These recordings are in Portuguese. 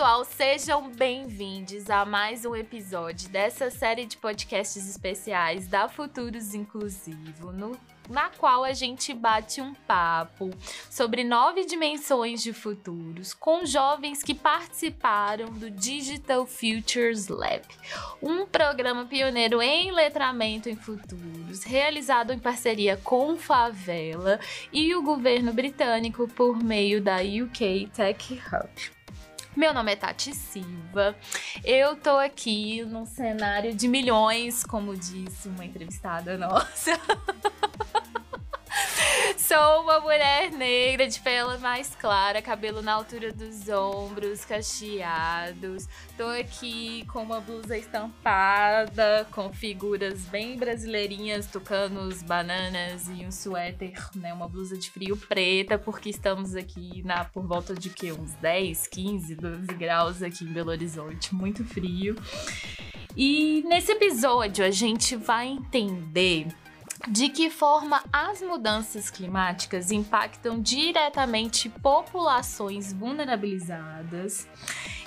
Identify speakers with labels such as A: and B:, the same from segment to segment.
A: Pessoal, sejam bem-vindos a mais um episódio dessa série de podcasts especiais da Futuros Inclusivo, no, na qual a gente bate um papo sobre nove dimensões de futuros com jovens que participaram do Digital Futures Lab, um programa pioneiro em letramento em futuros, realizado em parceria com Favela e o governo britânico por meio da UK Tech Hub. Meu nome é Tati Silva. Eu tô aqui num cenário de milhões, como disse uma entrevistada nossa. Sou uma mulher negra de pele mais clara, cabelo na altura dos ombros, cacheados. Tô aqui com uma blusa estampada, com figuras bem brasileirinhas, tucanos, bananas e um suéter, né? Uma blusa de frio preta, porque estamos aqui na por volta de que uns 10, 15, 12 graus aqui em Belo Horizonte, muito frio. E nesse episódio a gente vai entender de que forma as mudanças climáticas impactam diretamente populações vulnerabilizadas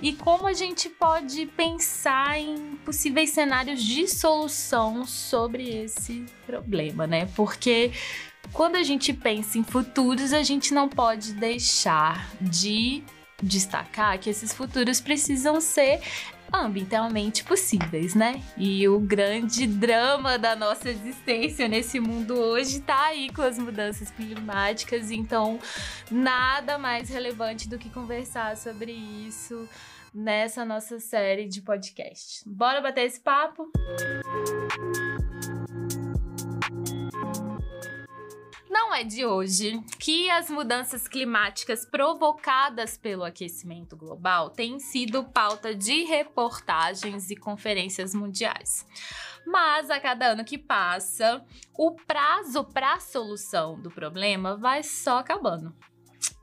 A: e como a gente pode pensar em possíveis cenários de solução sobre esse problema, né? Porque quando a gente pensa em futuros, a gente não pode deixar de destacar que esses futuros precisam ser ambientalmente possíveis, né? E o grande drama da nossa existência nesse mundo hoje tá aí com as mudanças climáticas, então nada mais relevante do que conversar sobre isso nessa nossa série de podcast. Bora bater esse papo? Música Não é de hoje que as mudanças climáticas provocadas pelo aquecimento global têm sido pauta de reportagens e conferências mundiais. Mas a cada ano que passa, o prazo para a solução do problema vai só acabando.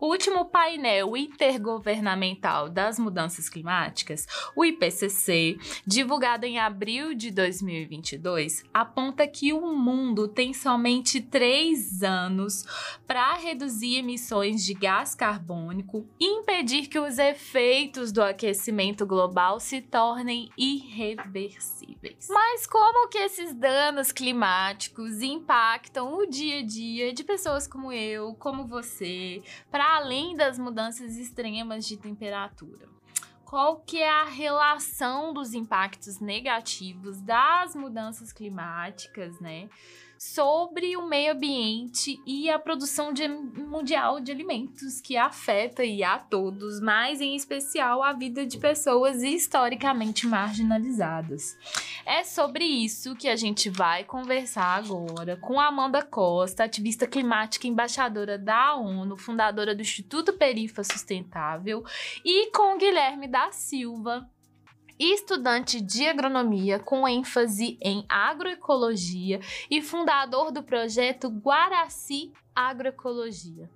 A: O último painel intergovernamental das mudanças climáticas, o IPCC, divulgado em abril de 2022, aponta que o mundo tem somente três anos para reduzir emissões de gás carbônico e impedir que os efeitos do aquecimento global se tornem irreversíveis. Mas como que esses danos climáticos impactam o dia a dia de pessoas como eu, como você, para além das mudanças extremas de temperatura. Qual que é a relação dos impactos negativos das mudanças climáticas, né? Sobre o meio ambiente e a produção de, mundial de alimentos que afeta e a todos, mas em especial a vida de pessoas historicamente marginalizadas. É sobre isso que a gente vai conversar agora com Amanda Costa, ativista climática embaixadora da ONU, fundadora do Instituto Perifa Sustentável, e com Guilherme da Silva, estudante de agronomia com ênfase em agroecologia e fundador do projeto Guaraci Agroecologia.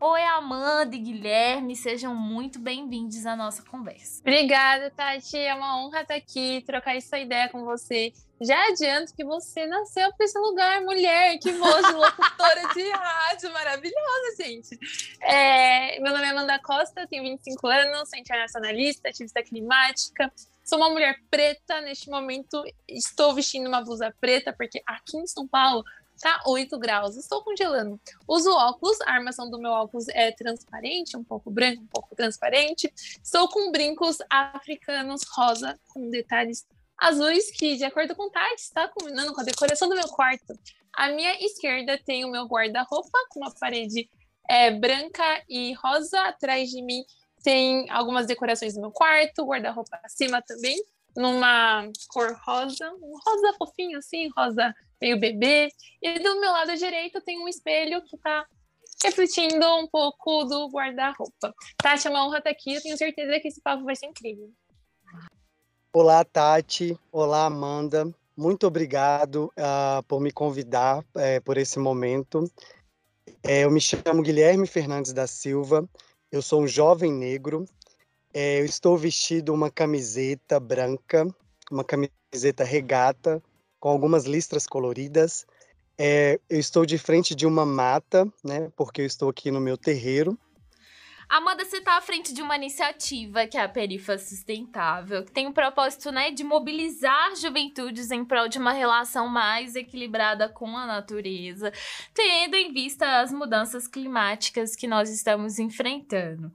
A: Oi, Amanda e Guilherme, sejam muito bem-vindos à nossa conversa.
B: Obrigada, Tati. É uma honra estar aqui, trocar essa ideia com você. Já adianto que você nasceu para esse lugar, mulher. Que voz de locutora de rádio maravilhosa, gente. É, meu nome é Amanda Costa, tenho 25 anos, sou internacionalista, ativista climática, Sou uma mulher preta, neste momento estou vestindo uma blusa preta, porque aqui em São Paulo tá 8 graus, estou congelando. Uso óculos, a armação do meu óculos é transparente, um pouco branco, um pouco transparente. Estou com brincos africanos rosa, com detalhes azuis, que de acordo com o Tati, está combinando com a decoração do meu quarto. À minha esquerda tem o meu guarda-roupa, com uma parede é, branca e rosa. Atrás de mim tem algumas decorações no meu quarto, guarda-roupa acima também, numa cor rosa, um rosa fofinho assim, rosa meio bebê. E do meu lado direito tem um espelho que tá refletindo um pouco do guarda-roupa. Tati, é uma honra estar aqui, eu tenho certeza que esse papo vai ser incrível.
C: Olá, Tati. Olá, Amanda. Muito obrigado uh, por me convidar uh, por esse momento. Uh, eu me chamo Guilherme Fernandes da Silva, eu sou um jovem negro. É, eu estou vestido uma camiseta branca, uma camiseta regata, com algumas listras coloridas. É, eu estou de frente de uma mata, né? Porque eu estou aqui no meu terreiro.
A: Amanda, você está à frente de uma iniciativa que é a Perifa Sustentável, que tem o propósito né, de mobilizar juventudes em prol de uma relação mais equilibrada com a natureza, tendo em vista as mudanças climáticas que nós estamos enfrentando.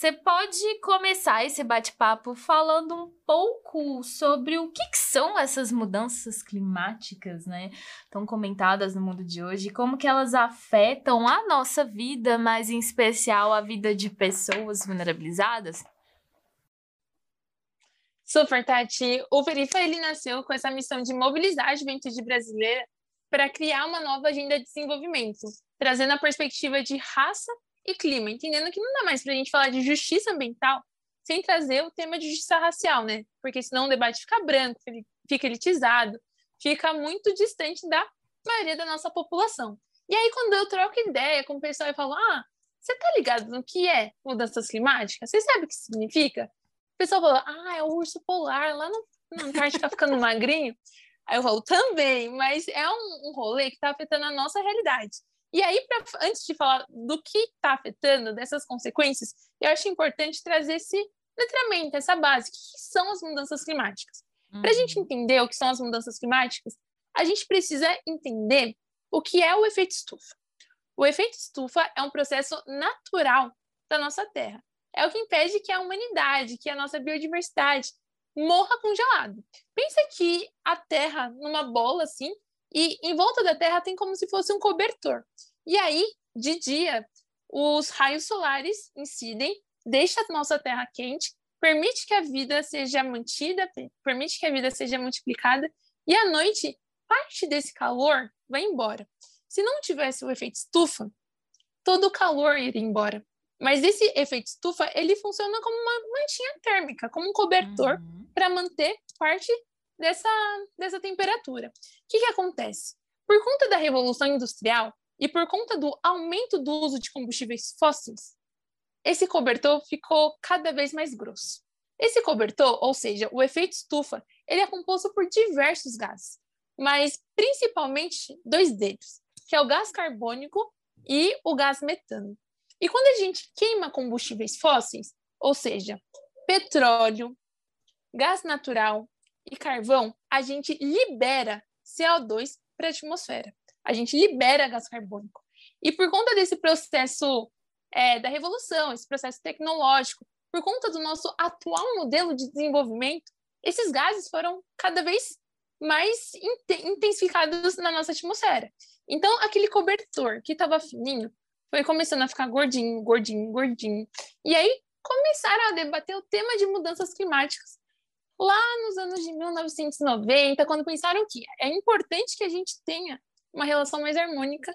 A: Você pode começar esse bate-papo falando um pouco sobre o que, que, são essas mudanças climáticas, né? Tão comentadas no mundo de hoje, como que elas afetam a nossa vida, mas em especial a vida de pessoas vulnerabilizadas?
B: Super, Tati. O Perifa, ele nasceu com essa missão de mobilizar a juventude brasileira para criar uma nova agenda de desenvolvimento, trazendo a perspectiva de raça e clima, entendendo que não dá mais para a gente falar de justiça ambiental sem trazer o tema de justiça racial, né? Porque senão o debate fica branco, fica elitizado, fica muito distante da maioria da nossa população. E aí, quando eu troco ideia com o pessoal e falo, ah, você tá ligado no que é mudanças climáticas? Você sabe o que significa? O pessoal fala, ah, é o urso polar lá no, na Antártica ficando magrinho. Aí eu falo, também, mas é um, um rolê que está afetando a nossa realidade. E aí, pra, antes de falar do que está afetando, dessas consequências, eu acho importante trazer esse letramento, essa base. O que são as mudanças climáticas? Uhum. Para a gente entender o que são as mudanças climáticas, a gente precisa entender o que é o efeito estufa. O efeito estufa é um processo natural da nossa Terra. É o que impede que a humanidade, que a nossa biodiversidade morra congelado. Pensa que a Terra numa bola assim, e em volta da Terra tem como se fosse um cobertor. E aí, de dia, os raios solares incidem, deixa a nossa Terra quente, permite que a vida seja mantida, permite que a vida seja multiplicada, e à noite, parte desse calor vai embora. Se não tivesse o efeito estufa, todo o calor iria embora. Mas esse efeito estufa, ele funciona como uma mantinha térmica, como um cobertor uhum. para manter parte dessa, dessa temperatura. O que, que acontece? Por conta da Revolução Industrial e por conta do aumento do uso de combustíveis fósseis, esse cobertor ficou cada vez mais grosso. Esse cobertor, ou seja, o efeito estufa, ele é composto por diversos gases, mas principalmente dois deles, que é o gás carbônico e o gás metano. E quando a gente queima combustíveis fósseis, ou seja, petróleo, gás natural e carvão, a gente libera CO2 para a atmosfera. A gente libera gás carbônico. E por conta desse processo é, da revolução, esse processo tecnológico, por conta do nosso atual modelo de desenvolvimento, esses gases foram cada vez mais intensificados na nossa atmosfera. Então, aquele cobertor que estava fininho foi começando a ficar gordinho, gordinho, gordinho. E aí começaram a debater o tema de mudanças climáticas lá nos anos de 1990, quando pensaram que é importante que a gente tenha uma relação mais harmônica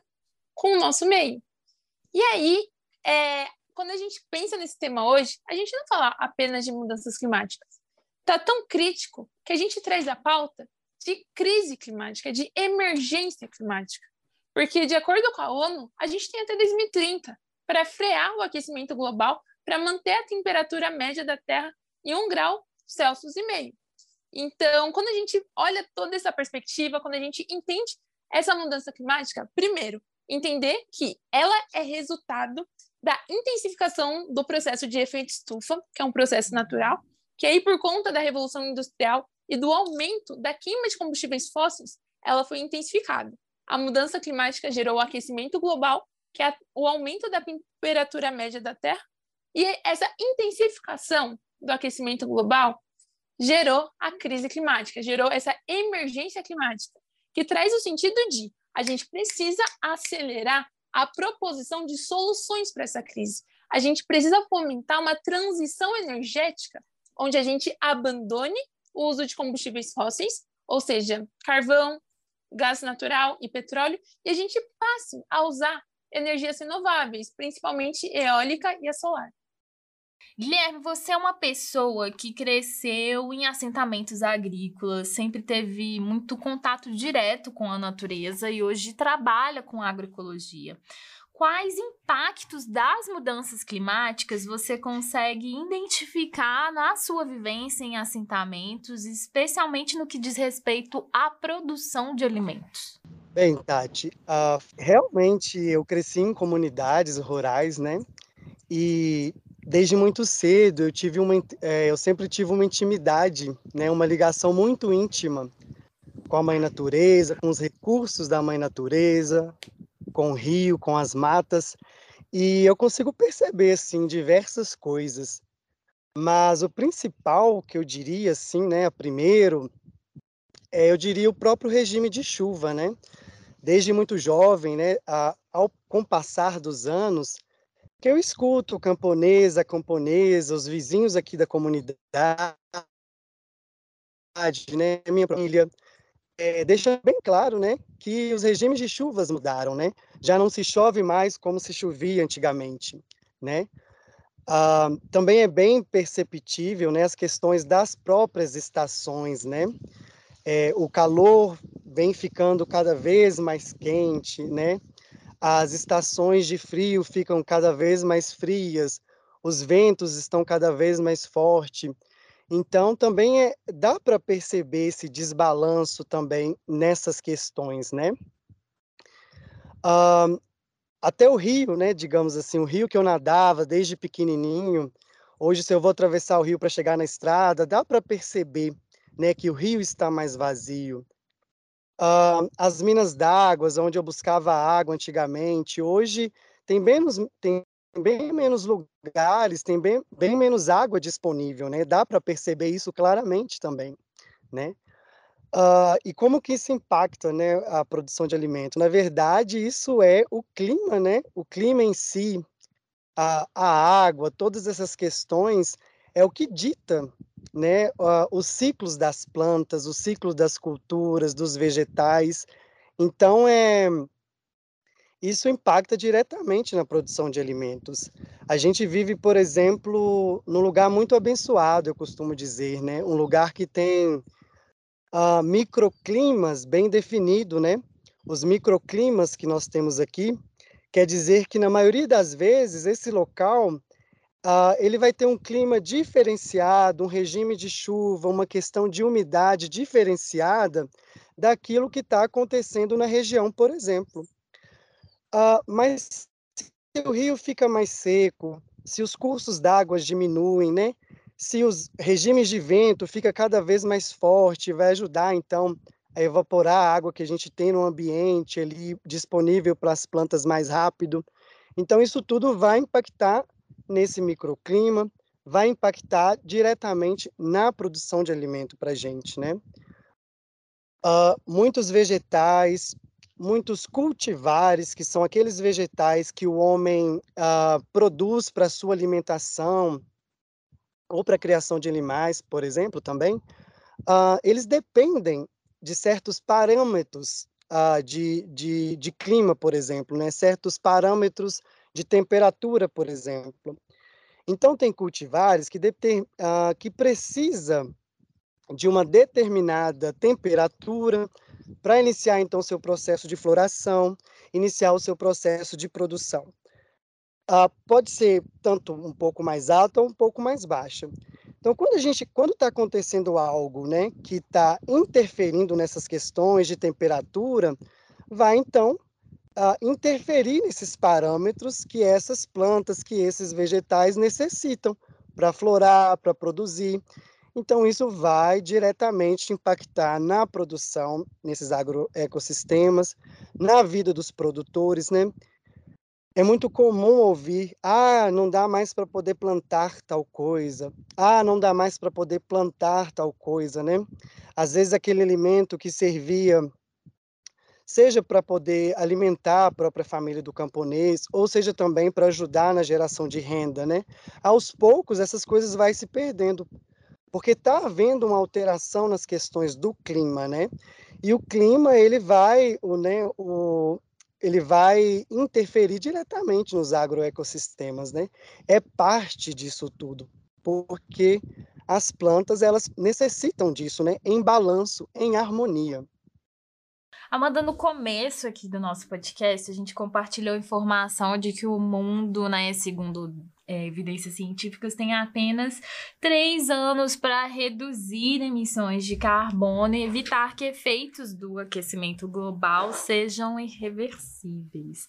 B: com o nosso meio. E aí, é, quando a gente pensa nesse tema hoje, a gente não fala apenas de mudanças climáticas. Está tão crítico que a gente traz a pauta de crise climática, de emergência climática. Porque, de acordo com a ONU, a gente tem até 2030 para frear o aquecimento global, para manter a temperatura média da Terra em um grau Celsius e meio. Então, quando a gente olha toda essa perspectiva, quando a gente entende essa mudança climática, primeiro, entender que ela é resultado da intensificação do processo de efeito estufa, que é um processo natural, que aí por conta da revolução industrial e do aumento da queima de combustíveis fósseis, ela foi intensificada. A mudança climática gerou o aquecimento global, que é o aumento da temperatura média da Terra, e essa intensificação do aquecimento global gerou a crise climática, gerou essa emergência climática, que traz o sentido de a gente precisa acelerar a proposição de soluções para essa crise. A gente precisa fomentar uma transição energética onde a gente abandone o uso de combustíveis fósseis, ou seja, carvão, gás natural e petróleo, e a gente passe a usar energias renováveis, principalmente eólica e a solar.
A: Guilherme, você é uma pessoa que cresceu em assentamentos agrícolas, sempre teve muito contato direto com a natureza e hoje trabalha com agroecologia. Quais impactos das mudanças climáticas você consegue identificar na sua vivência em assentamentos, especialmente no que diz respeito à produção de alimentos?
C: Bem, Tati, uh, realmente eu cresci em comunidades rurais, né? e desde muito cedo eu tive uma, é, eu sempre tive uma intimidade, né, uma ligação muito íntima com a mãe natureza, com os recursos da mãe natureza, com o rio, com as matas, e eu consigo perceber assim diversas coisas. Mas o principal que eu diria assim, né, primeiro, é, eu diria o próprio regime de chuva, né? Desde muito jovem, né, a, ao com o passar dos anos, que eu escuto camponesa, camponesa, os vizinhos aqui da comunidade, né, minha família, é, deixa bem claro, né, que os regimes de chuvas mudaram, né? Já não se chove mais como se chovia antigamente, né? Ah, também é bem perceptível, né, as questões das próprias estações, né? É, o calor vem ficando cada vez mais quente, né? As estações de frio ficam cada vez mais frias, os ventos estão cada vez mais fortes. Então, também é, dá para perceber esse desbalanço também nessas questões, né? Até o rio, né, digamos assim, o rio que eu nadava desde pequenininho, hoje se eu vou atravessar o rio para chegar na estrada, dá para perceber, né, que o rio está mais vazio. Uh, as minas d'água, onde eu buscava água antigamente, hoje tem menos, tem bem menos lugares, tem bem, bem menos água disponível, né? Dá para perceber isso claramente também, né? Uh, e como que isso impacta, né, a produção de alimento? Na verdade, isso é o clima, né? O clima em si, a, a água, todas essas questões é o que dita, né, os ciclos das plantas, os ciclos das culturas, dos vegetais. Então, é isso impacta diretamente na produção de alimentos. A gente vive, por exemplo, num lugar muito abençoado, eu costumo dizer, né? Um lugar que tem uh, microclimas bem definido, né? Os microclimas que nós temos aqui quer dizer que na maioria das vezes esse local uh, ele vai ter um clima diferenciado, um regime de chuva, uma questão de umidade diferenciada daquilo que está acontecendo na região, por exemplo. Uh, mas se o rio fica mais seco, se os cursos d'água diminuem, né? Se os regimes de vento fica cada vez mais forte, vai ajudar então a evaporar a água que a gente tem no ambiente ali disponível para as plantas mais rápido. Então isso tudo vai impactar nesse microclima, vai impactar diretamente na produção de alimento para a gente, né? Uh, muitos vegetais, muitos cultivares, que são aqueles vegetais que o homem uh, produz para sua alimentação ou para a criação de animais, por exemplo, também, uh, eles dependem de certos parâmetros uh, de, de, de clima, por exemplo, né? certos parâmetros de temperatura, por exemplo. Então, tem cultivares que, que precisa de uma determinada temperatura, para iniciar então seu processo de floração, iniciar o seu processo de produção. Ah, pode ser tanto um pouco mais alta ou um pouco mais baixa. Então, quando a gente, quando está acontecendo algo, né, que está interferindo nessas questões de temperatura, vai então interferir nesses parâmetros que essas plantas, que esses vegetais necessitam para florar, para produzir. Então, isso vai diretamente impactar na produção, nesses agroecossistemas, na vida dos produtores, né? É muito comum ouvir: ah, não dá mais para poder plantar tal coisa, ah, não dá mais para poder plantar tal coisa, né? Às vezes, aquele alimento que servia, seja para poder alimentar a própria família do camponês, ou seja também para ajudar na geração de renda, né? Aos poucos, essas coisas vão se perdendo porque está havendo uma alteração nas questões do clima, né? E o clima ele vai, o, né, o, ele vai interferir diretamente nos agroecossistemas, né? É parte disso tudo, porque as plantas elas necessitam disso, né? Em balanço, em harmonia.
A: Amanda, no começo aqui do nosso podcast, a gente compartilhou informação de que o mundo, né, segundo é, evidências científicas, tem apenas três anos para reduzir emissões de carbono e evitar que efeitos do aquecimento global sejam irreversíveis.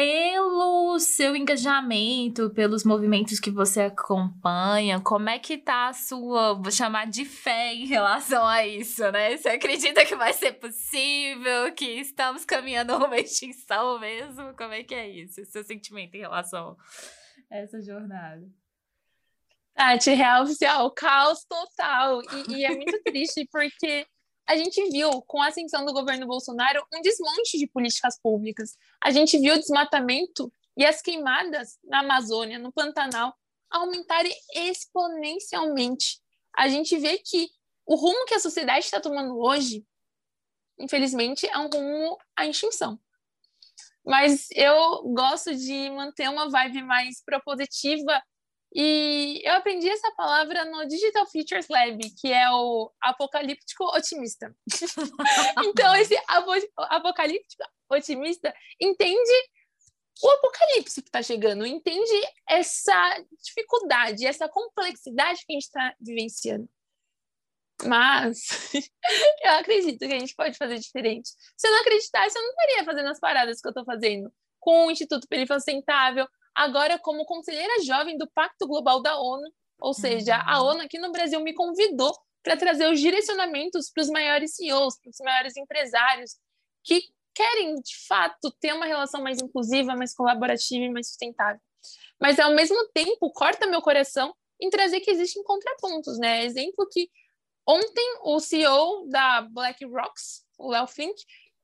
A: Pelo seu engajamento, pelos movimentos que você acompanha, como é que tá a sua, vou chamar de fé em relação a isso, né? Você acredita que vai ser possível, que estamos caminhando uma extinção mesmo? Como é que é isso? Seu sentimento em relação a essa jornada?
B: Tati, real oficial, caos total. E, e é muito triste porque a gente viu, com a ascensão do governo Bolsonaro, um desmonte de políticas públicas. A gente viu o desmatamento e as queimadas na Amazônia, no Pantanal, aumentarem exponencialmente. A gente vê que o rumo que a sociedade está tomando hoje, infelizmente, é um rumo à extinção. Mas eu gosto de manter uma vibe mais propositiva e eu aprendi essa palavra no Digital Features Lab, que é o apocalíptico otimista. então, esse apocalíptico otimista entende o apocalipse que está chegando, entende essa dificuldade, essa complexidade que a gente está vivenciando. Mas eu acredito que a gente pode fazer diferente. Se eu não acreditasse, eu não estaria fazendo as paradas que eu estou fazendo com o Instituto Perifa Sustentável, agora como conselheira jovem do Pacto Global da ONU, ou seja, a uhum. ONU aqui no Brasil me convidou para trazer os direcionamentos para os maiores CEOs, para os maiores empresários que querem, de fato, ter uma relação mais inclusiva, mais colaborativa e mais sustentável. Mas, ao mesmo tempo, corta meu coração em trazer que existem contrapontos, né? Exemplo que ontem o CEO da BlackRock, o Léo Fink,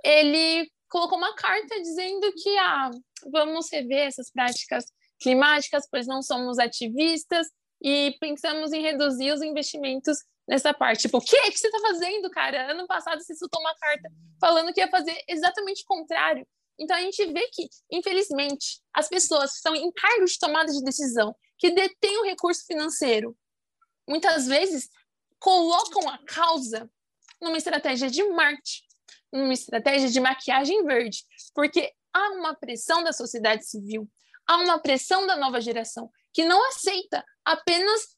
B: ele colocou uma carta dizendo que ah, vamos rever essas práticas climáticas, pois não somos ativistas e pensamos em reduzir os investimentos nessa parte. Tipo, o que, que você está fazendo, cara? Ano passado você soltou uma carta falando que ia fazer exatamente o contrário. Então a gente vê que, infelizmente, as pessoas que estão em cargos de tomada de decisão, que detêm o recurso financeiro, muitas vezes colocam a causa numa estratégia de marketing uma estratégia de maquiagem verde, porque há uma pressão da sociedade civil, há uma pressão da nova geração que não aceita apenas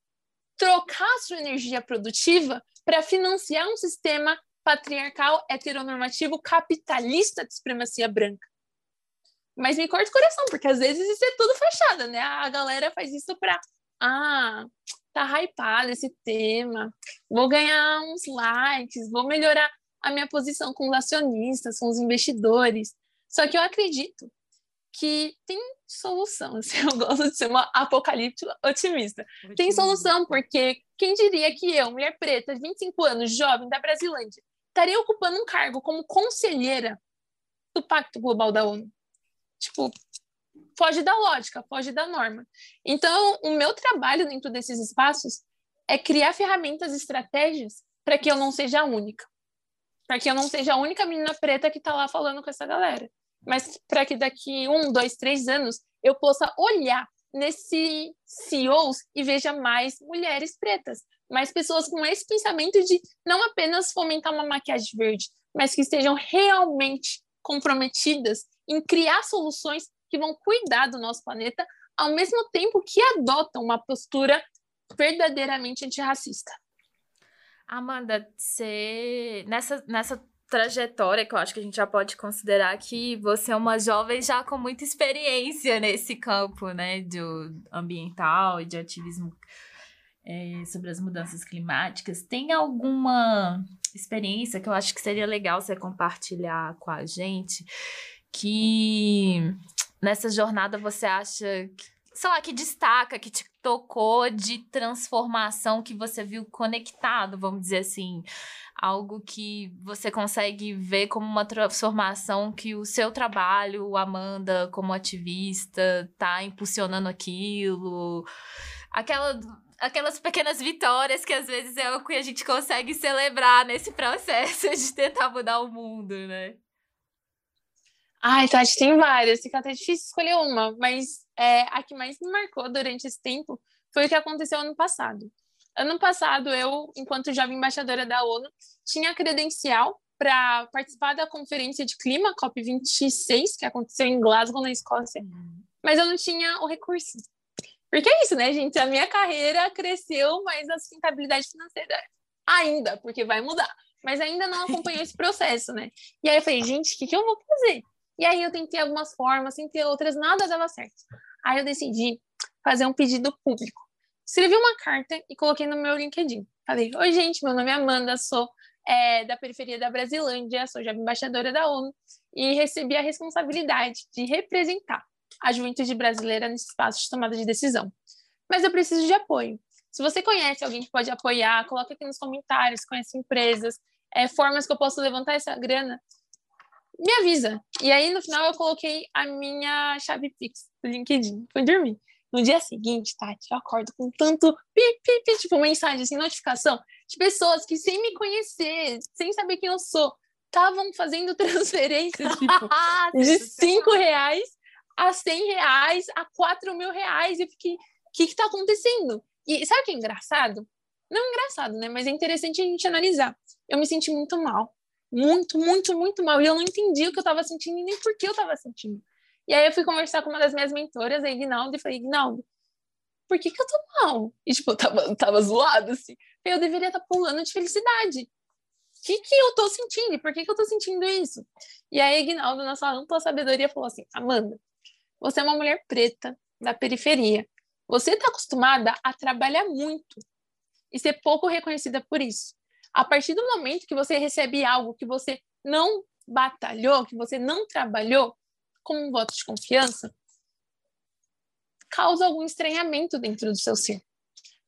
B: trocar sua energia produtiva para financiar um sistema patriarcal, heteronormativo, capitalista de supremacia branca. Mas me corta o coração, porque às vezes isso é tudo fachada, né? A galera faz isso para ah, tá hypado esse tema, vou ganhar uns likes, vou melhorar a minha posição com os acionistas, com os investidores. Só que eu acredito que tem solução. Assim, eu gosto de ser uma apocalíptica otimista. Tem solução, porque quem diria que eu, mulher preta, de 25 anos, jovem, da Brasilândia, estaria ocupando um cargo como conselheira do Pacto Global da ONU? Tipo, foge da lógica, foge da norma. Então, o meu trabalho dentro desses espaços é criar ferramentas e estratégias para que eu não seja a única para que eu não seja a única menina preta que está lá falando com essa galera, mas para que daqui um, dois, três anos eu possa olhar nesse CEOs e veja mais mulheres pretas, mais pessoas com esse pensamento de não apenas fomentar uma maquiagem verde, mas que estejam realmente comprometidas em criar soluções que vão cuidar do nosso planeta, ao mesmo tempo que adotam uma postura verdadeiramente antirracista.
A: Amanda, você nessa, nessa trajetória que eu acho que a gente já pode considerar que você é uma jovem já com muita experiência nesse campo, né, do ambiental e de ativismo é, sobre as mudanças climáticas. Tem alguma experiência que eu acho que seria legal você compartilhar com a gente que nessa jornada você acha que sei lá, que destaca, que te tocou de transformação que você viu conectado, vamos dizer assim? Algo que você consegue ver como uma transformação que o seu trabalho, Amanda, como ativista, tá impulsionando aquilo. Aquela aquelas pequenas vitórias que às vezes é o que a gente consegue celebrar nesse processo de tentar mudar o mundo, né?
B: Ai, Tati, tem várias, fica até difícil escolher uma, mas é, a que mais me marcou durante esse tempo foi o que aconteceu ano passado. Ano passado, eu, enquanto jovem embaixadora da ONU, tinha credencial para participar da conferência de clima, COP26, que aconteceu em Glasgow, na Escócia, mas eu não tinha o recurso. Porque é isso, né, gente? A minha carreira cresceu, mas a sustentabilidade financeira ainda, porque vai mudar. Mas ainda não acompanhou esse processo, né? E aí eu falei, gente, o que, que eu vou fazer? E aí eu tentei algumas formas, tentei outras, nada dava certo. Aí eu decidi fazer um pedido público. Escrevi uma carta e coloquei no meu LinkedIn. Falei: Oi, gente, meu nome é Amanda, sou é, da periferia da Brasilândia, sou já embaixadora da ONU e recebi a responsabilidade de representar a juventude brasileira nesse espaço de tomada de decisão. Mas eu preciso de apoio. Se você conhece alguém que pode apoiar, coloca aqui nos comentários, conhece empresas, é, formas que eu posso levantar essa grana, me avisa. E aí, no final, eu coloquei a minha chave Pix do LinkedIn. Fui dormir. No dia seguinte, Tati, eu acordo com tanto pi, pi, pi, tipo, mensagem, assim, notificação de pessoas que, sem me conhecer, sem saber quem eu sou, estavam fazendo transferências, tipo, de 5 reais a 100 reais, a 4 mil reais. Eu fiquei, o que está acontecendo? E sabe o que é engraçado? Não engraçado, né? Mas é interessante a gente analisar. Eu me senti muito mal. Muito, muito, muito mal. E eu não entendi o que eu estava sentindo e nem por que eu estava sentindo. E aí eu fui conversar com uma das minhas mentoras, a Ignaldo, e falei, Ignaldo, por que que eu tô mal? E, tipo, eu tava, tava zoada, assim. Eu deveria estar tá pulando de felicidade. O que que eu tô sentindo? E por que que eu tô sentindo isso? E aí, Ignaldo, na sua ampla sabedoria, falou assim, Amanda, você é uma mulher preta, da periferia. Você está acostumada a trabalhar muito e ser pouco reconhecida por isso. A partir do momento que você recebe algo que você não batalhou, que você não trabalhou, como um voto de confiança, causa algum estranhamento dentro do seu ser.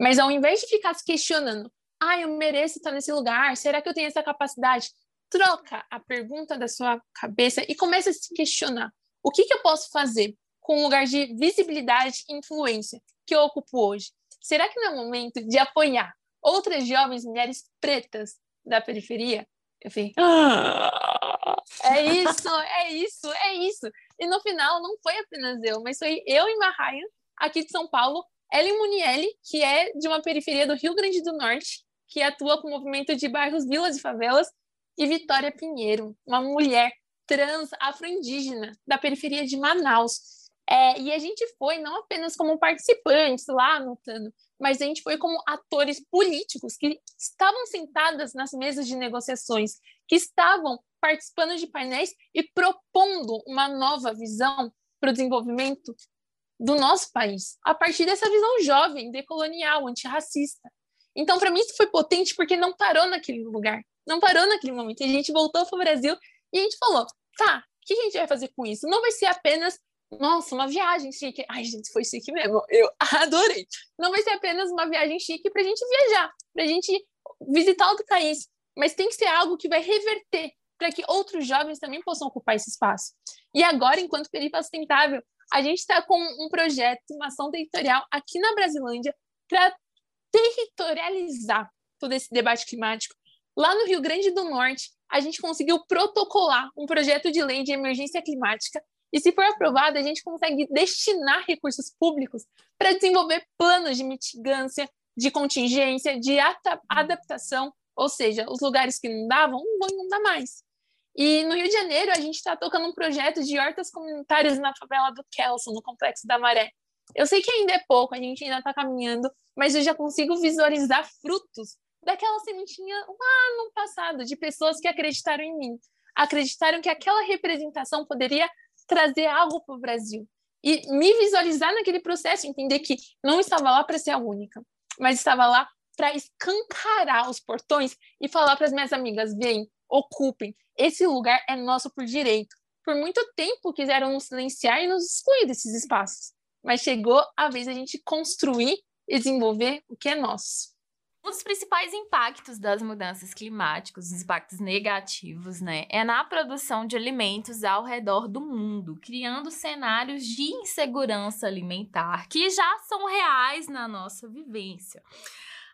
B: Mas ao invés de ficar se questionando, ah, eu mereço estar nesse lugar, será que eu tenho essa capacidade? Troca a pergunta da sua cabeça e comece a se questionar. O que, que eu posso fazer com o lugar de visibilidade e influência que eu ocupo hoje? Será que não é o momento de apoiar outras jovens mulheres pretas da periferia? Eu falei, ah, é isso, é isso, é isso. E no final não foi apenas eu, mas foi eu e Marraia, aqui de São Paulo, Ellen Munielli, que é de uma periferia do Rio Grande do Norte, que atua com o movimento de bairros, vilas e favelas, e Vitória Pinheiro, uma mulher trans afro-indígena da periferia de Manaus. É, e a gente foi não apenas como participantes lá anotando, mas a gente foi como atores políticos que estavam sentadas nas mesas de negociações, que estavam participando de painéis e propondo uma nova visão para o desenvolvimento do nosso país, a partir dessa visão jovem, decolonial, antirracista. Então, para mim, isso foi potente porque não parou naquele lugar, não parou naquele momento. A gente voltou para o Brasil e a gente falou: tá, o que a gente vai fazer com isso? Não vai ser apenas, nossa, uma viagem chique. Ai, gente, foi chique mesmo. Eu adorei. Não vai ser apenas uma viagem chique para a gente viajar, para a gente visitar outro país, mas tem que ser algo que vai reverter para que outros jovens também possam ocupar esse espaço. E agora, enquanto Perifa Sustentável, a gente está com um projeto, uma ação territorial aqui na Brasilândia para territorializar todo esse debate climático. Lá no Rio Grande do Norte, a gente conseguiu protocolar um projeto de lei de emergência climática e, se for aprovado, a gente consegue destinar recursos públicos para desenvolver planos de mitigância, de contingência, de adaptação, ou seja, os lugares que não davam, não vão inundar mais. E no Rio de Janeiro, a gente está tocando um projeto de hortas comunitárias na favela do Kelson, no Complexo da Maré. Eu sei que ainda é pouco, a gente ainda está caminhando, mas eu já consigo visualizar frutos daquela sementinha lá no passado, de pessoas que acreditaram em mim, acreditaram que aquela representação poderia trazer algo para o Brasil. E me visualizar naquele processo, entender que não estava lá para ser a única, mas estava lá para escancarar os portões e falar para as minhas amigas: vem, ocupem. Esse lugar é nosso por direito. Por muito tempo quiseram nos silenciar e nos excluir desses espaços. Mas chegou a vez a gente construir e desenvolver o que é nosso.
A: Um dos principais impactos das mudanças climáticas, os impactos negativos, né, é na produção de alimentos ao redor do mundo, criando cenários de insegurança alimentar que já são reais na nossa vivência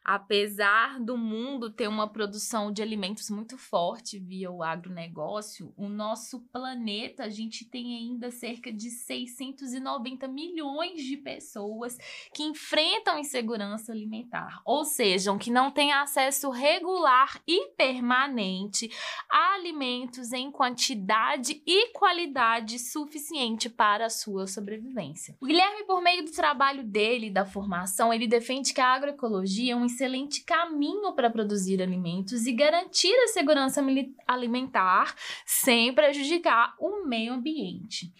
A: apesar do mundo ter uma produção de alimentos muito forte via o agronegócio, o nosso planeta, a gente tem ainda cerca de 690 milhões de pessoas que enfrentam insegurança alimentar, ou seja, que não têm acesso regular e permanente a alimentos em quantidade e qualidade suficiente para a sua sobrevivência. O Guilherme, por meio do trabalho dele, da formação, ele defende que a agroecologia é um excelente caminho para produzir alimentos e garantir a segurança alimentar sem prejudicar o meio ambiente.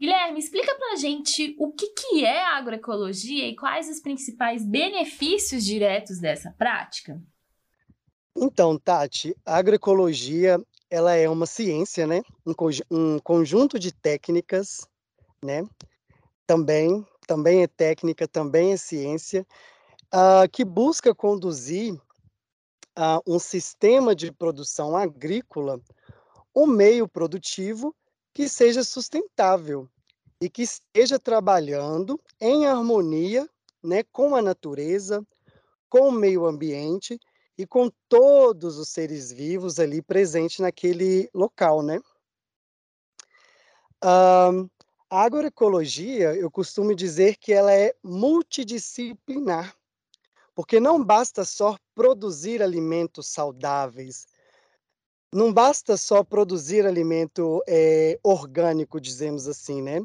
A: Guilherme, explica para a gente o que, que é agroecologia e quais os principais benefícios diretos dessa prática.
C: Então, Tati, a agroecologia ela é uma ciência, né? Um, um conjunto de técnicas, né? Também, também é técnica, também é ciência, uh, que busca conduzir uh, um sistema de produção agrícola, um meio produtivo que seja sustentável e que esteja trabalhando em harmonia né, com a natureza, com o meio ambiente e com todos os seres vivos ali presentes naquele local, né? Uh, a agroecologia, eu costumo dizer que ela é multidisciplinar, porque não basta só produzir alimentos saudáveis, não basta só produzir alimento é, orgânico, dizemos assim, né?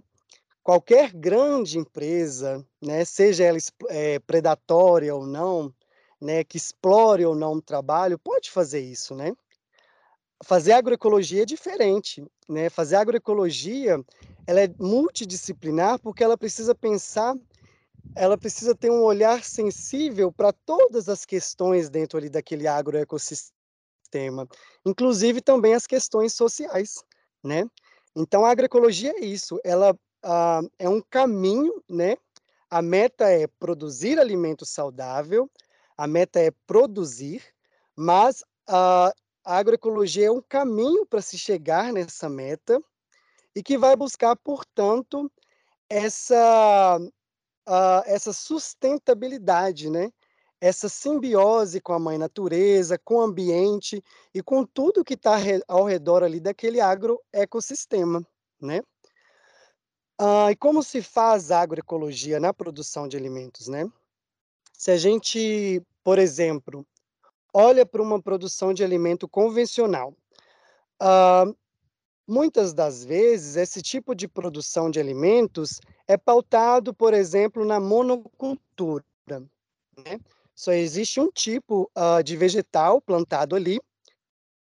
C: Qualquer grande empresa, né, seja ela é, predatória ou não, né, que explore ou não o trabalho, pode fazer isso, né? Fazer agroecologia é diferente, né? Fazer agroecologia, ela é multidisciplinar porque ela precisa pensar, ela precisa ter um olhar sensível para todas as questões dentro ali daquele agroecossistema sistema, inclusive também as questões sociais, né? Então a agroecologia é isso, ela é um caminho, né? A meta é produzir alimento saudável, a meta é produzir, mas a agroecologia é um caminho para se chegar nessa meta e que vai buscar, portanto, essa, uh, essa sustentabilidade, né? essa simbiose com a mãe natureza, com o ambiente e com tudo que está ao redor ali daquele agroecossistema, né? Ah, e como se faz agroecologia na produção de alimentos, né? Se a gente, por exemplo, olha para uma produção de alimento convencional, ah, muitas das vezes esse tipo de produção de alimentos é pautado, por exemplo, na monocultura, né? Só existe um tipo uh, de vegetal plantado ali,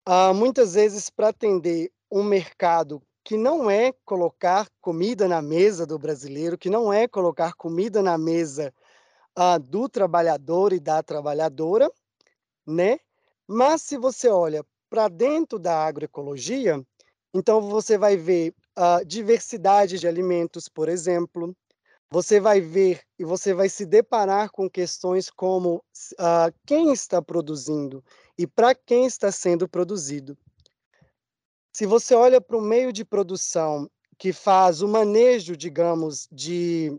C: uh, muitas vezes para atender um mercado que não é colocar comida na mesa do brasileiro, que não é colocar comida na mesa uh, do trabalhador e da trabalhadora, né? Mas se você olha para dentro da agroecologia, então você vai ver a diversidade de alimentos, por exemplo, você vai ver e você vai se deparar com questões como uh, quem está produzindo e para quem está sendo produzido. Se você olha para o meio de produção que faz o manejo, digamos, de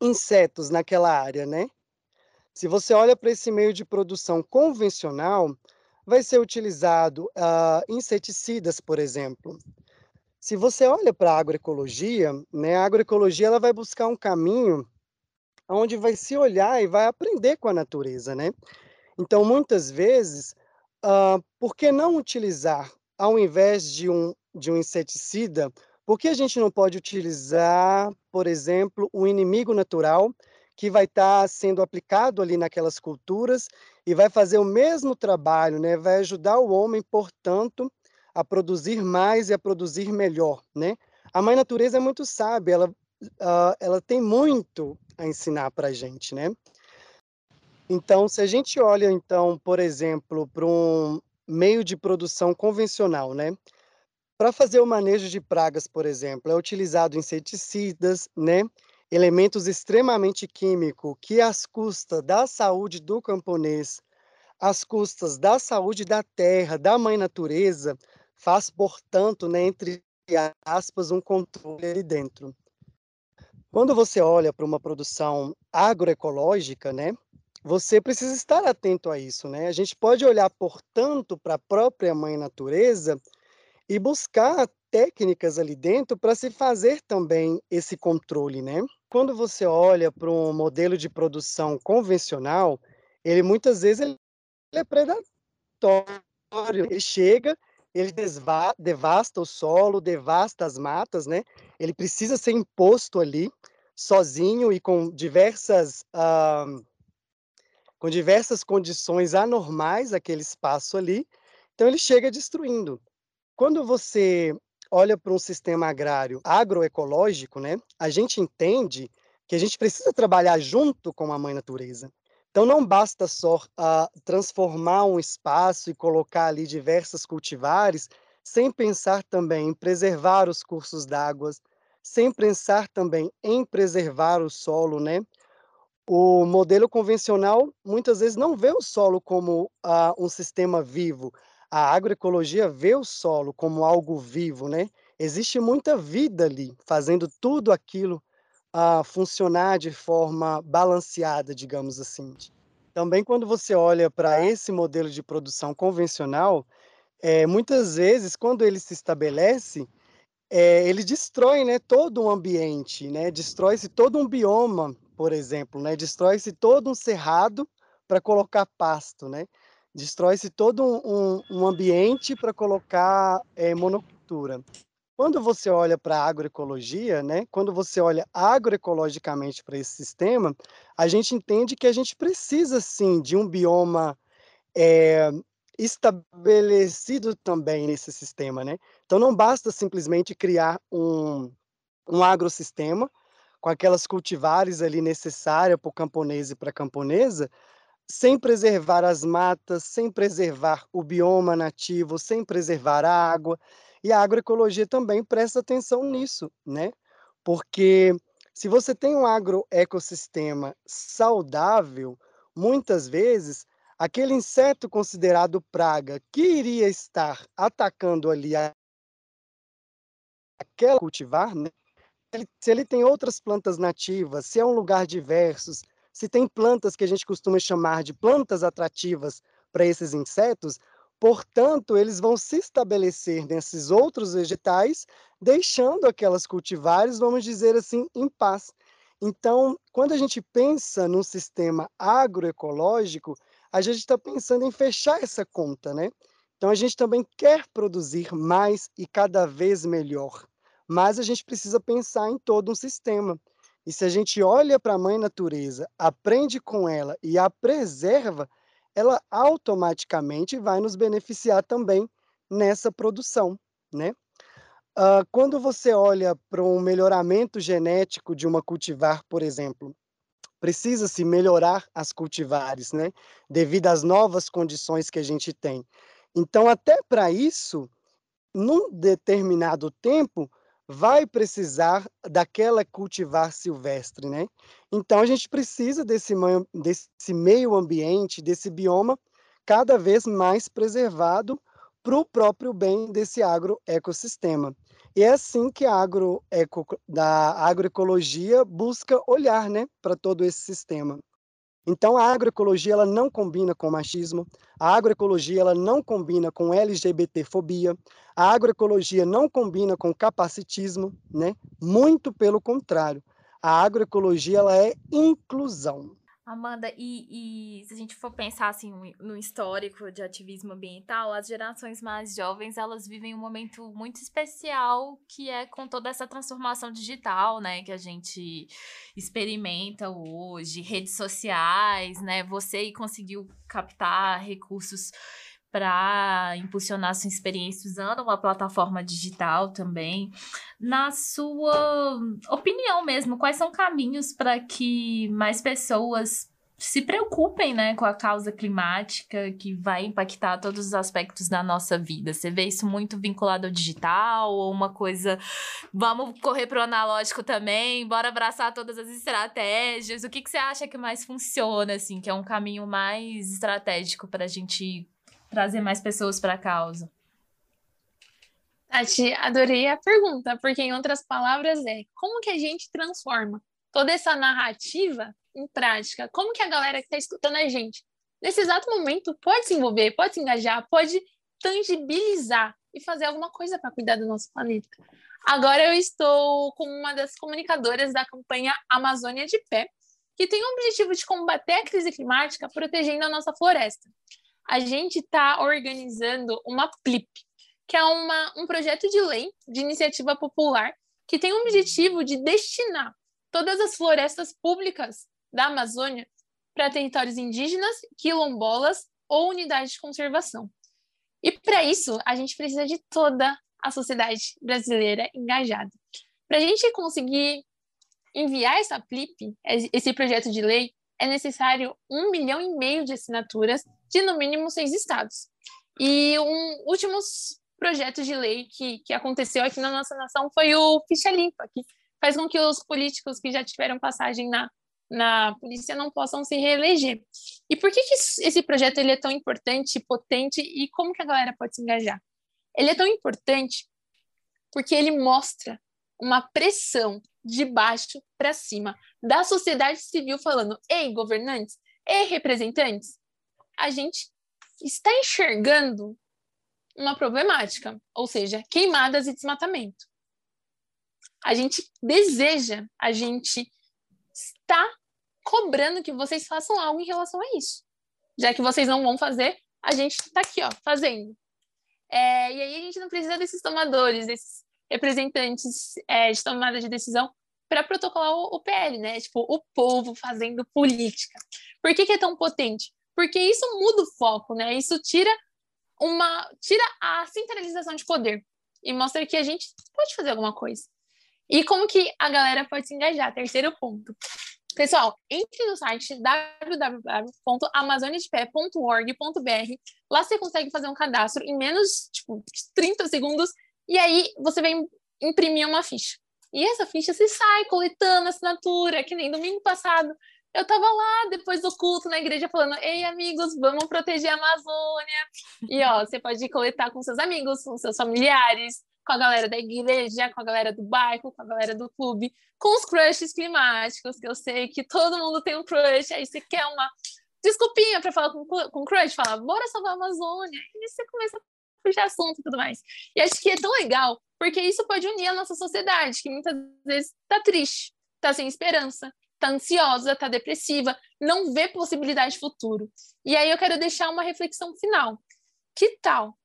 C: insetos naquela área, né? Se você olha para esse meio de produção convencional, vai ser utilizado uh, inseticidas, por exemplo. Se você olha para a agroecologia, né, a agroecologia ela vai buscar um caminho onde vai se olhar e vai aprender com a natureza, né? Então, muitas vezes, uh, por que não utilizar, ao invés de um, de um inseticida, por que a gente não pode utilizar, por exemplo, um inimigo natural que vai estar tá sendo aplicado ali naquelas culturas e vai fazer o mesmo trabalho, né? Vai ajudar o homem, portanto, a produzir mais e a produzir melhor, né? A mãe natureza é muito sábia, ela, uh, ela tem muito a ensinar para a gente, né? Então, se a gente olha, então, por exemplo, para um meio de produção convencional, né? Para fazer o manejo de pragas, por exemplo, é utilizado inseticidas, né? Elementos extremamente químicos que, às custas da saúde do camponês, às custas da saúde da terra, da mãe natureza, faz, portanto, né, entre aspas, um controle ali dentro. Quando você olha para uma produção agroecológica, né, você precisa estar atento a isso, né? A gente pode olhar, portanto, para a própria mãe natureza e buscar técnicas ali dentro para se fazer também esse controle, né? Quando você olha para um modelo de produção convencional, ele muitas vezes ele é predatório. Ele chega ele devasta o solo, devasta as matas, né? Ele precisa ser imposto ali, sozinho e com diversas uh, com diversas condições anormais aquele espaço ali, então ele chega destruindo. Quando você olha para um sistema agrário agroecológico, né, a gente entende que a gente precisa trabalhar junto com a mãe natureza. Então não basta só uh, transformar um espaço e colocar ali diversas cultivares, sem pensar também em preservar os cursos d'água, sem pensar também em preservar o solo, né? O modelo convencional muitas vezes não vê o solo como uh, um sistema vivo. A agroecologia vê o solo como algo vivo, né? Existe muita vida ali, fazendo tudo aquilo uh, funcionar de forma balanceada, digamos assim. Também quando você olha para esse modelo de produção convencional, é, muitas vezes, quando ele se estabelece, é, ele destrói né, todo um ambiente, né? destrói-se todo um bioma por exemplo, né? Destrói-se todo um cerrado para colocar pasto, né? Destrói-se todo um, um, ambiente para colocar é, monocultura. Quando você olha para a agroecologia, né? Quando você olha agroecologicamente para esse sistema, a gente entende que a gente precisa sim de um bioma é, estabelecido também nesse sistema, né? Então não basta simplesmente criar um, um agrosistema com aquelas cultivares ali necessárias para o camponês e para a camponesa, sem preservar as matas, sem preservar o bioma nativo, sem preservar a água. E a agroecologia também presta atenção nisso, né? Porque se você tem um agroecossistema saudável, muitas vezes aquele inseto considerado praga que iria estar atacando ali aquela cultivar, né? se ele tem outras plantas nativas, se é um lugar diverso, se tem plantas que a gente costuma chamar de plantas atrativas para esses insetos, portanto, eles vão se estabelecer nesses outros vegetais, deixando aquelas cultivares, vamos dizer assim, em paz. Então, quando a gente pensa num sistema agroecológico, a gente está pensando em fechar essa conta, né? Então, a gente também quer produzir mais e cada vez melhor mas a gente precisa pensar em todo um sistema. E se a gente olha para a mãe natureza, aprende com ela e a preserva, ela automaticamente vai nos beneficiar também nessa produção, né? Uh, quando você olha para um melhoramento genético de uma cultivar, por exemplo, precisa-se melhorar as cultivares, né? Devido às novas condições que a gente tem. Então, até para isso, num determinado tempo, vai precisar daquela cultivar silvestre, né? Então a gente precisa desse, desse meio ambiente, desse bioma cada vez mais preservado para o próprio bem desse agroecossistema. E é assim que a agroeco, da agroecologia busca olhar né, para todo esse sistema. Então a agroecologia ela não combina com machismo, a agroecologia ela não combina com LGBTfobia, a agroecologia não combina com capacitismo, né? Muito pelo contrário. A agroecologia ela é inclusão.
A: Amanda, e, e, se a gente for pensar assim no histórico de ativismo ambiental, as gerações mais jovens elas vivem um momento muito especial que é com toda essa transformação digital, né, que a gente experimenta hoje, redes sociais, né? Você conseguiu captar recursos para impulsionar sua experiência usando uma plataforma digital também. Na sua opinião mesmo, quais são caminhos para que mais pessoas se preocupem, né, com a causa climática que vai impactar todos os aspectos da nossa vida. Você vê isso muito vinculado ao digital ou uma coisa, vamos correr pro analógico também, bora abraçar todas as estratégias. O que que você acha que mais funciona assim, que é um caminho mais estratégico para a gente trazer mais pessoas para a causa?
B: Tati, adorei a pergunta, porque em outras palavras é como que a gente transforma toda essa narrativa em prática? Como que a galera que está escutando a gente, nesse exato momento, pode se envolver, pode se engajar, pode tangibilizar e fazer alguma coisa para cuidar do nosso planeta? Agora eu estou como uma das comunicadoras da campanha Amazônia de Pé, que tem o objetivo de combater a crise climática protegendo a nossa floresta a gente está organizando uma PLIP, que é uma, um projeto de lei de iniciativa popular que tem o objetivo de destinar todas as florestas públicas da Amazônia para territórios indígenas, quilombolas ou unidades de conservação. E para isso, a gente precisa de toda a sociedade brasileira engajada. Para a gente conseguir enviar essa PLIP, esse projeto de lei, é necessário um milhão e meio de assinaturas de no mínimo seis estados. E um último projeto de lei que, que aconteceu aqui na nossa nação foi o Ficha Limpa, que faz com que os políticos que já tiveram passagem na, na polícia não possam se reeleger. E por que, que esse projeto ele é tão importante, potente e como que a galera pode se engajar? Ele é tão importante porque ele mostra uma pressão de baixo para cima da sociedade civil falando: "Ei, governantes, ei, representantes, a gente está enxergando uma problemática, ou seja, queimadas e desmatamento. A gente deseja, a gente está cobrando que vocês façam algo em relação a isso. Já que vocês não vão fazer, a gente está aqui, ó, fazendo. É, e aí a gente não precisa desses tomadores, desses representantes é, de tomada de decisão para protocolar o, PL, né? Tipo, o povo fazendo política. Por que, que é tão potente? Porque isso muda o foco, né? Isso tira uma tira a centralização de poder e mostra que a gente pode fazer alguma coisa. E como que a galera pode se engajar? Terceiro ponto. Pessoal, entre no site www.amazoniadepé.org.br. Lá você consegue fazer um cadastro em menos tipo 30 segundos e aí você vai imprimir uma ficha. E essa ficha se sai coletando assinatura, que nem domingo passado eu tava lá depois do culto na igreja falando: Ei, amigos, vamos proteger a Amazônia. E ó, você pode coletar com seus amigos, com seus familiares, com a galera da igreja, com a galera do bairro, com a galera do clube, com os crushes climáticos, que eu sei que todo mundo tem um crush, aí você quer uma desculpinha para falar com, com o crush, fala, bora salvar a Amazônia. E você começa a puxar assunto e tudo mais. E acho que é tão legal, porque isso pode unir a nossa sociedade, que muitas vezes tá triste, tá sem esperança, tá ansiosa, tá depressiva, não vê possibilidade de futuro. E aí eu quero deixar uma reflexão final. Que tal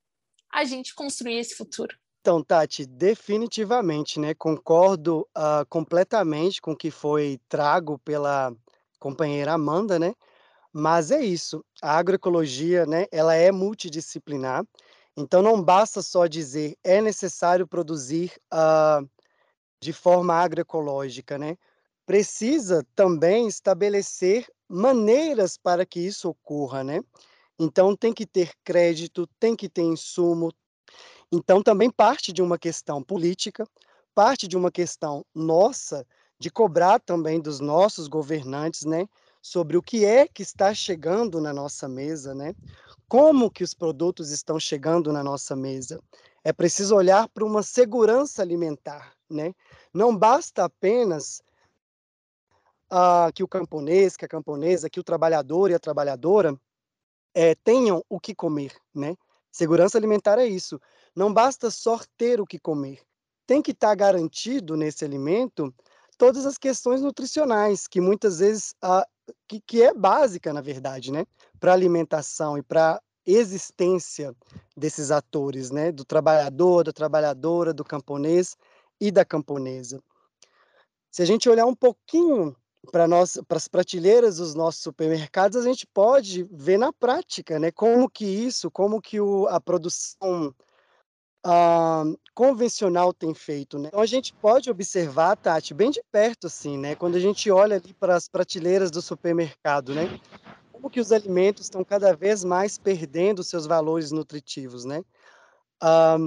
B: a gente construir esse futuro?
C: Então, Tati, definitivamente, né? Concordo uh, completamente com o que foi trago pela companheira Amanda, né? Mas é isso, a agroecologia, né? Ela é multidisciplinar. Então, não basta só dizer é necessário produzir uh, de forma agroecológica, né? Precisa também estabelecer maneiras para que isso ocorra, né? Então tem que ter crédito, tem que ter insumo. Então também parte de uma questão política, parte de uma questão nossa de cobrar também dos nossos governantes, né, sobre o que é que está chegando na nossa mesa, né? Como que os produtos estão chegando na nossa mesa? É preciso olhar para uma segurança alimentar, né? Não basta apenas ah, que o camponês, que a camponesa, que o trabalhador e a trabalhadora é, tenham o que comer, né? Segurança alimentar é isso. Não basta só ter o que comer. Tem que estar tá garantido nesse alimento todas as questões nutricionais, que muitas vezes, que, que é básica, na verdade, né? Para alimentação e para existência desses atores, né? Do trabalhador, da trabalhadora, do camponês e da camponesa. Se a gente olhar um pouquinho para as prateleiras dos nossos supermercados, a gente pode ver na prática, né, como que isso, como que o, a produção ah, convencional tem feito, né? Então a gente pode observar, Tati, bem de perto, assim, né, quando a gente olha ali para as prateleiras do supermercado, né, como que os alimentos estão cada vez mais perdendo seus valores nutritivos, né? Ah,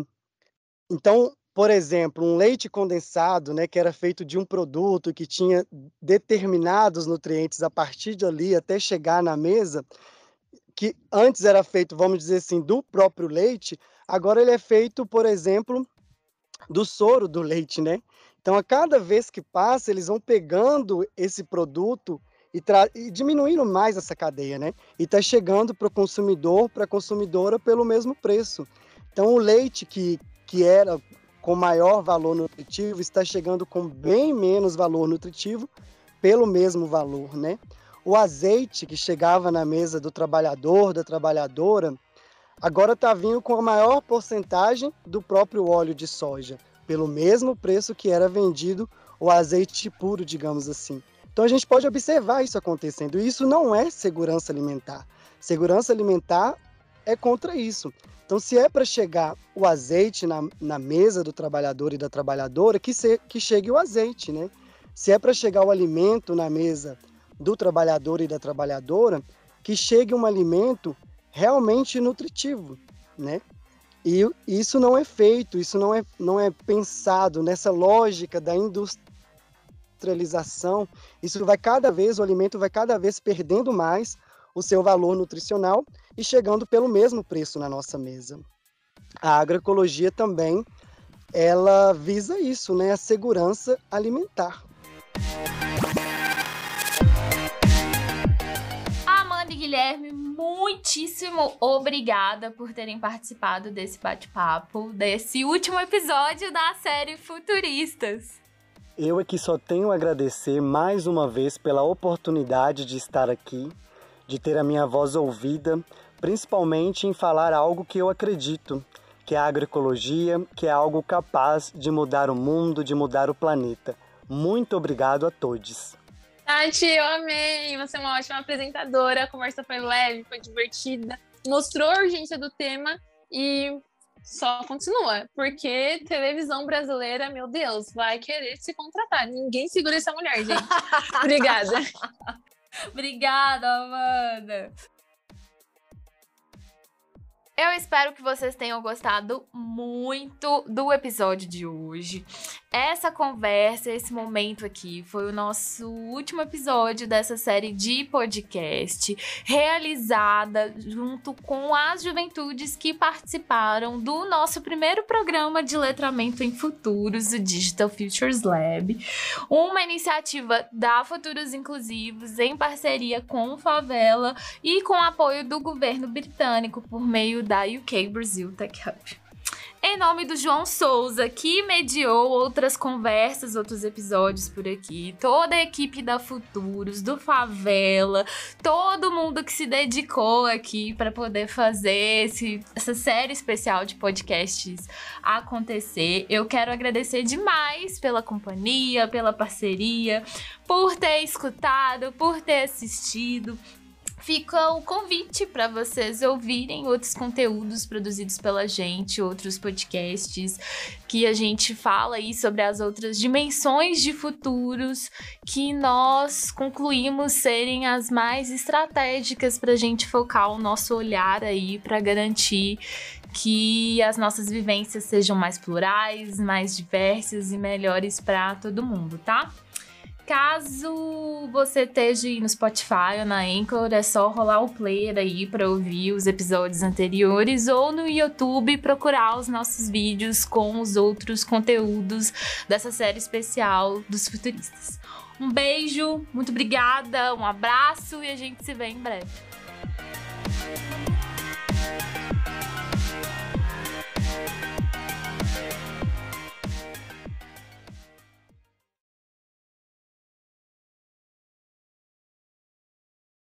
C: então, por exemplo, um leite condensado, né, que era feito de um produto que tinha determinados nutrientes a partir de ali até chegar na mesa, que antes era feito, vamos dizer assim, do próprio leite, agora ele é feito, por exemplo, do soro do leite, né? Então, a cada vez que passa, eles vão pegando esse produto e, e diminuindo mais essa cadeia, né? E está chegando para o consumidor, para a consumidora, pelo mesmo preço. Então, o leite que, que era com maior valor nutritivo está chegando com bem menos valor nutritivo pelo mesmo valor, né? O azeite que chegava na mesa do trabalhador, da trabalhadora, agora está vindo com a maior porcentagem do próprio óleo de soja, pelo mesmo preço que era vendido o azeite puro, digamos assim. Então a gente pode observar isso acontecendo. E isso não é segurança alimentar. Segurança alimentar é contra isso. Então, se é para chegar o azeite na, na, mesa do trabalhador e da trabalhadora, que, se, que chegue o azeite, né? Se é para chegar o alimento na mesa do trabalhador e da trabalhadora, que chegue um alimento realmente nutritivo, né? E isso não é feito, isso não é, não é pensado nessa lógica da industrialização. Isso vai cada vez, o alimento vai cada vez perdendo mais o seu valor nutricional e chegando pelo mesmo preço na nossa mesa. A agroecologia também ela visa isso, né, a segurança alimentar.
A: Amanda e Guilherme, muitíssimo obrigada por terem participado desse bate-papo, desse último episódio da série Futuristas.
C: Eu aqui só tenho a agradecer mais uma vez pela oportunidade de estar aqui de ter a minha voz ouvida, principalmente em falar algo que eu acredito, que é a agroecologia, que é algo capaz de mudar o mundo, de mudar o planeta. Muito obrigado a todos.
B: Tati, eu amei! Você é uma ótima apresentadora, a conversa foi leve, foi divertida, mostrou a urgência do tema e só continua, porque televisão brasileira, meu Deus, vai querer se contratar. Ninguém segura essa mulher, gente. Obrigada.
A: Obrigada, Amanda. Eu espero que vocês tenham gostado muito do episódio de hoje. Essa conversa, esse momento aqui, foi o nosso último episódio dessa série de podcast, realizada junto com as juventudes que participaram do nosso primeiro programa de letramento em futuros, o Digital Futures Lab, uma iniciativa da Futuros Inclusivos em parceria com Favela e com apoio do governo britânico por meio da UK Brasil Tech Hub. Em nome do João Souza, que mediou outras conversas, outros episódios por aqui, toda a equipe da Futuros, do Favela, todo mundo que se dedicou aqui para poder fazer esse, essa série especial de podcasts acontecer. Eu quero agradecer demais pela companhia, pela parceria, por ter escutado, por ter assistido fica o convite para vocês ouvirem outros conteúdos produzidos pela gente, outros podcasts que a gente fala aí sobre as outras dimensões de futuros que nós concluímos serem as mais estratégicas para a gente focar o nosso olhar aí para garantir que as nossas vivências sejam mais plurais, mais diversas e melhores para todo mundo, tá? Caso você esteja no Spotify ou na Anchor, é só rolar o player aí para ouvir os episódios anteriores ou no YouTube procurar os nossos vídeos com os outros conteúdos dessa série especial dos futuristas. Um beijo, muito obrigada, um abraço e a gente se vê em breve.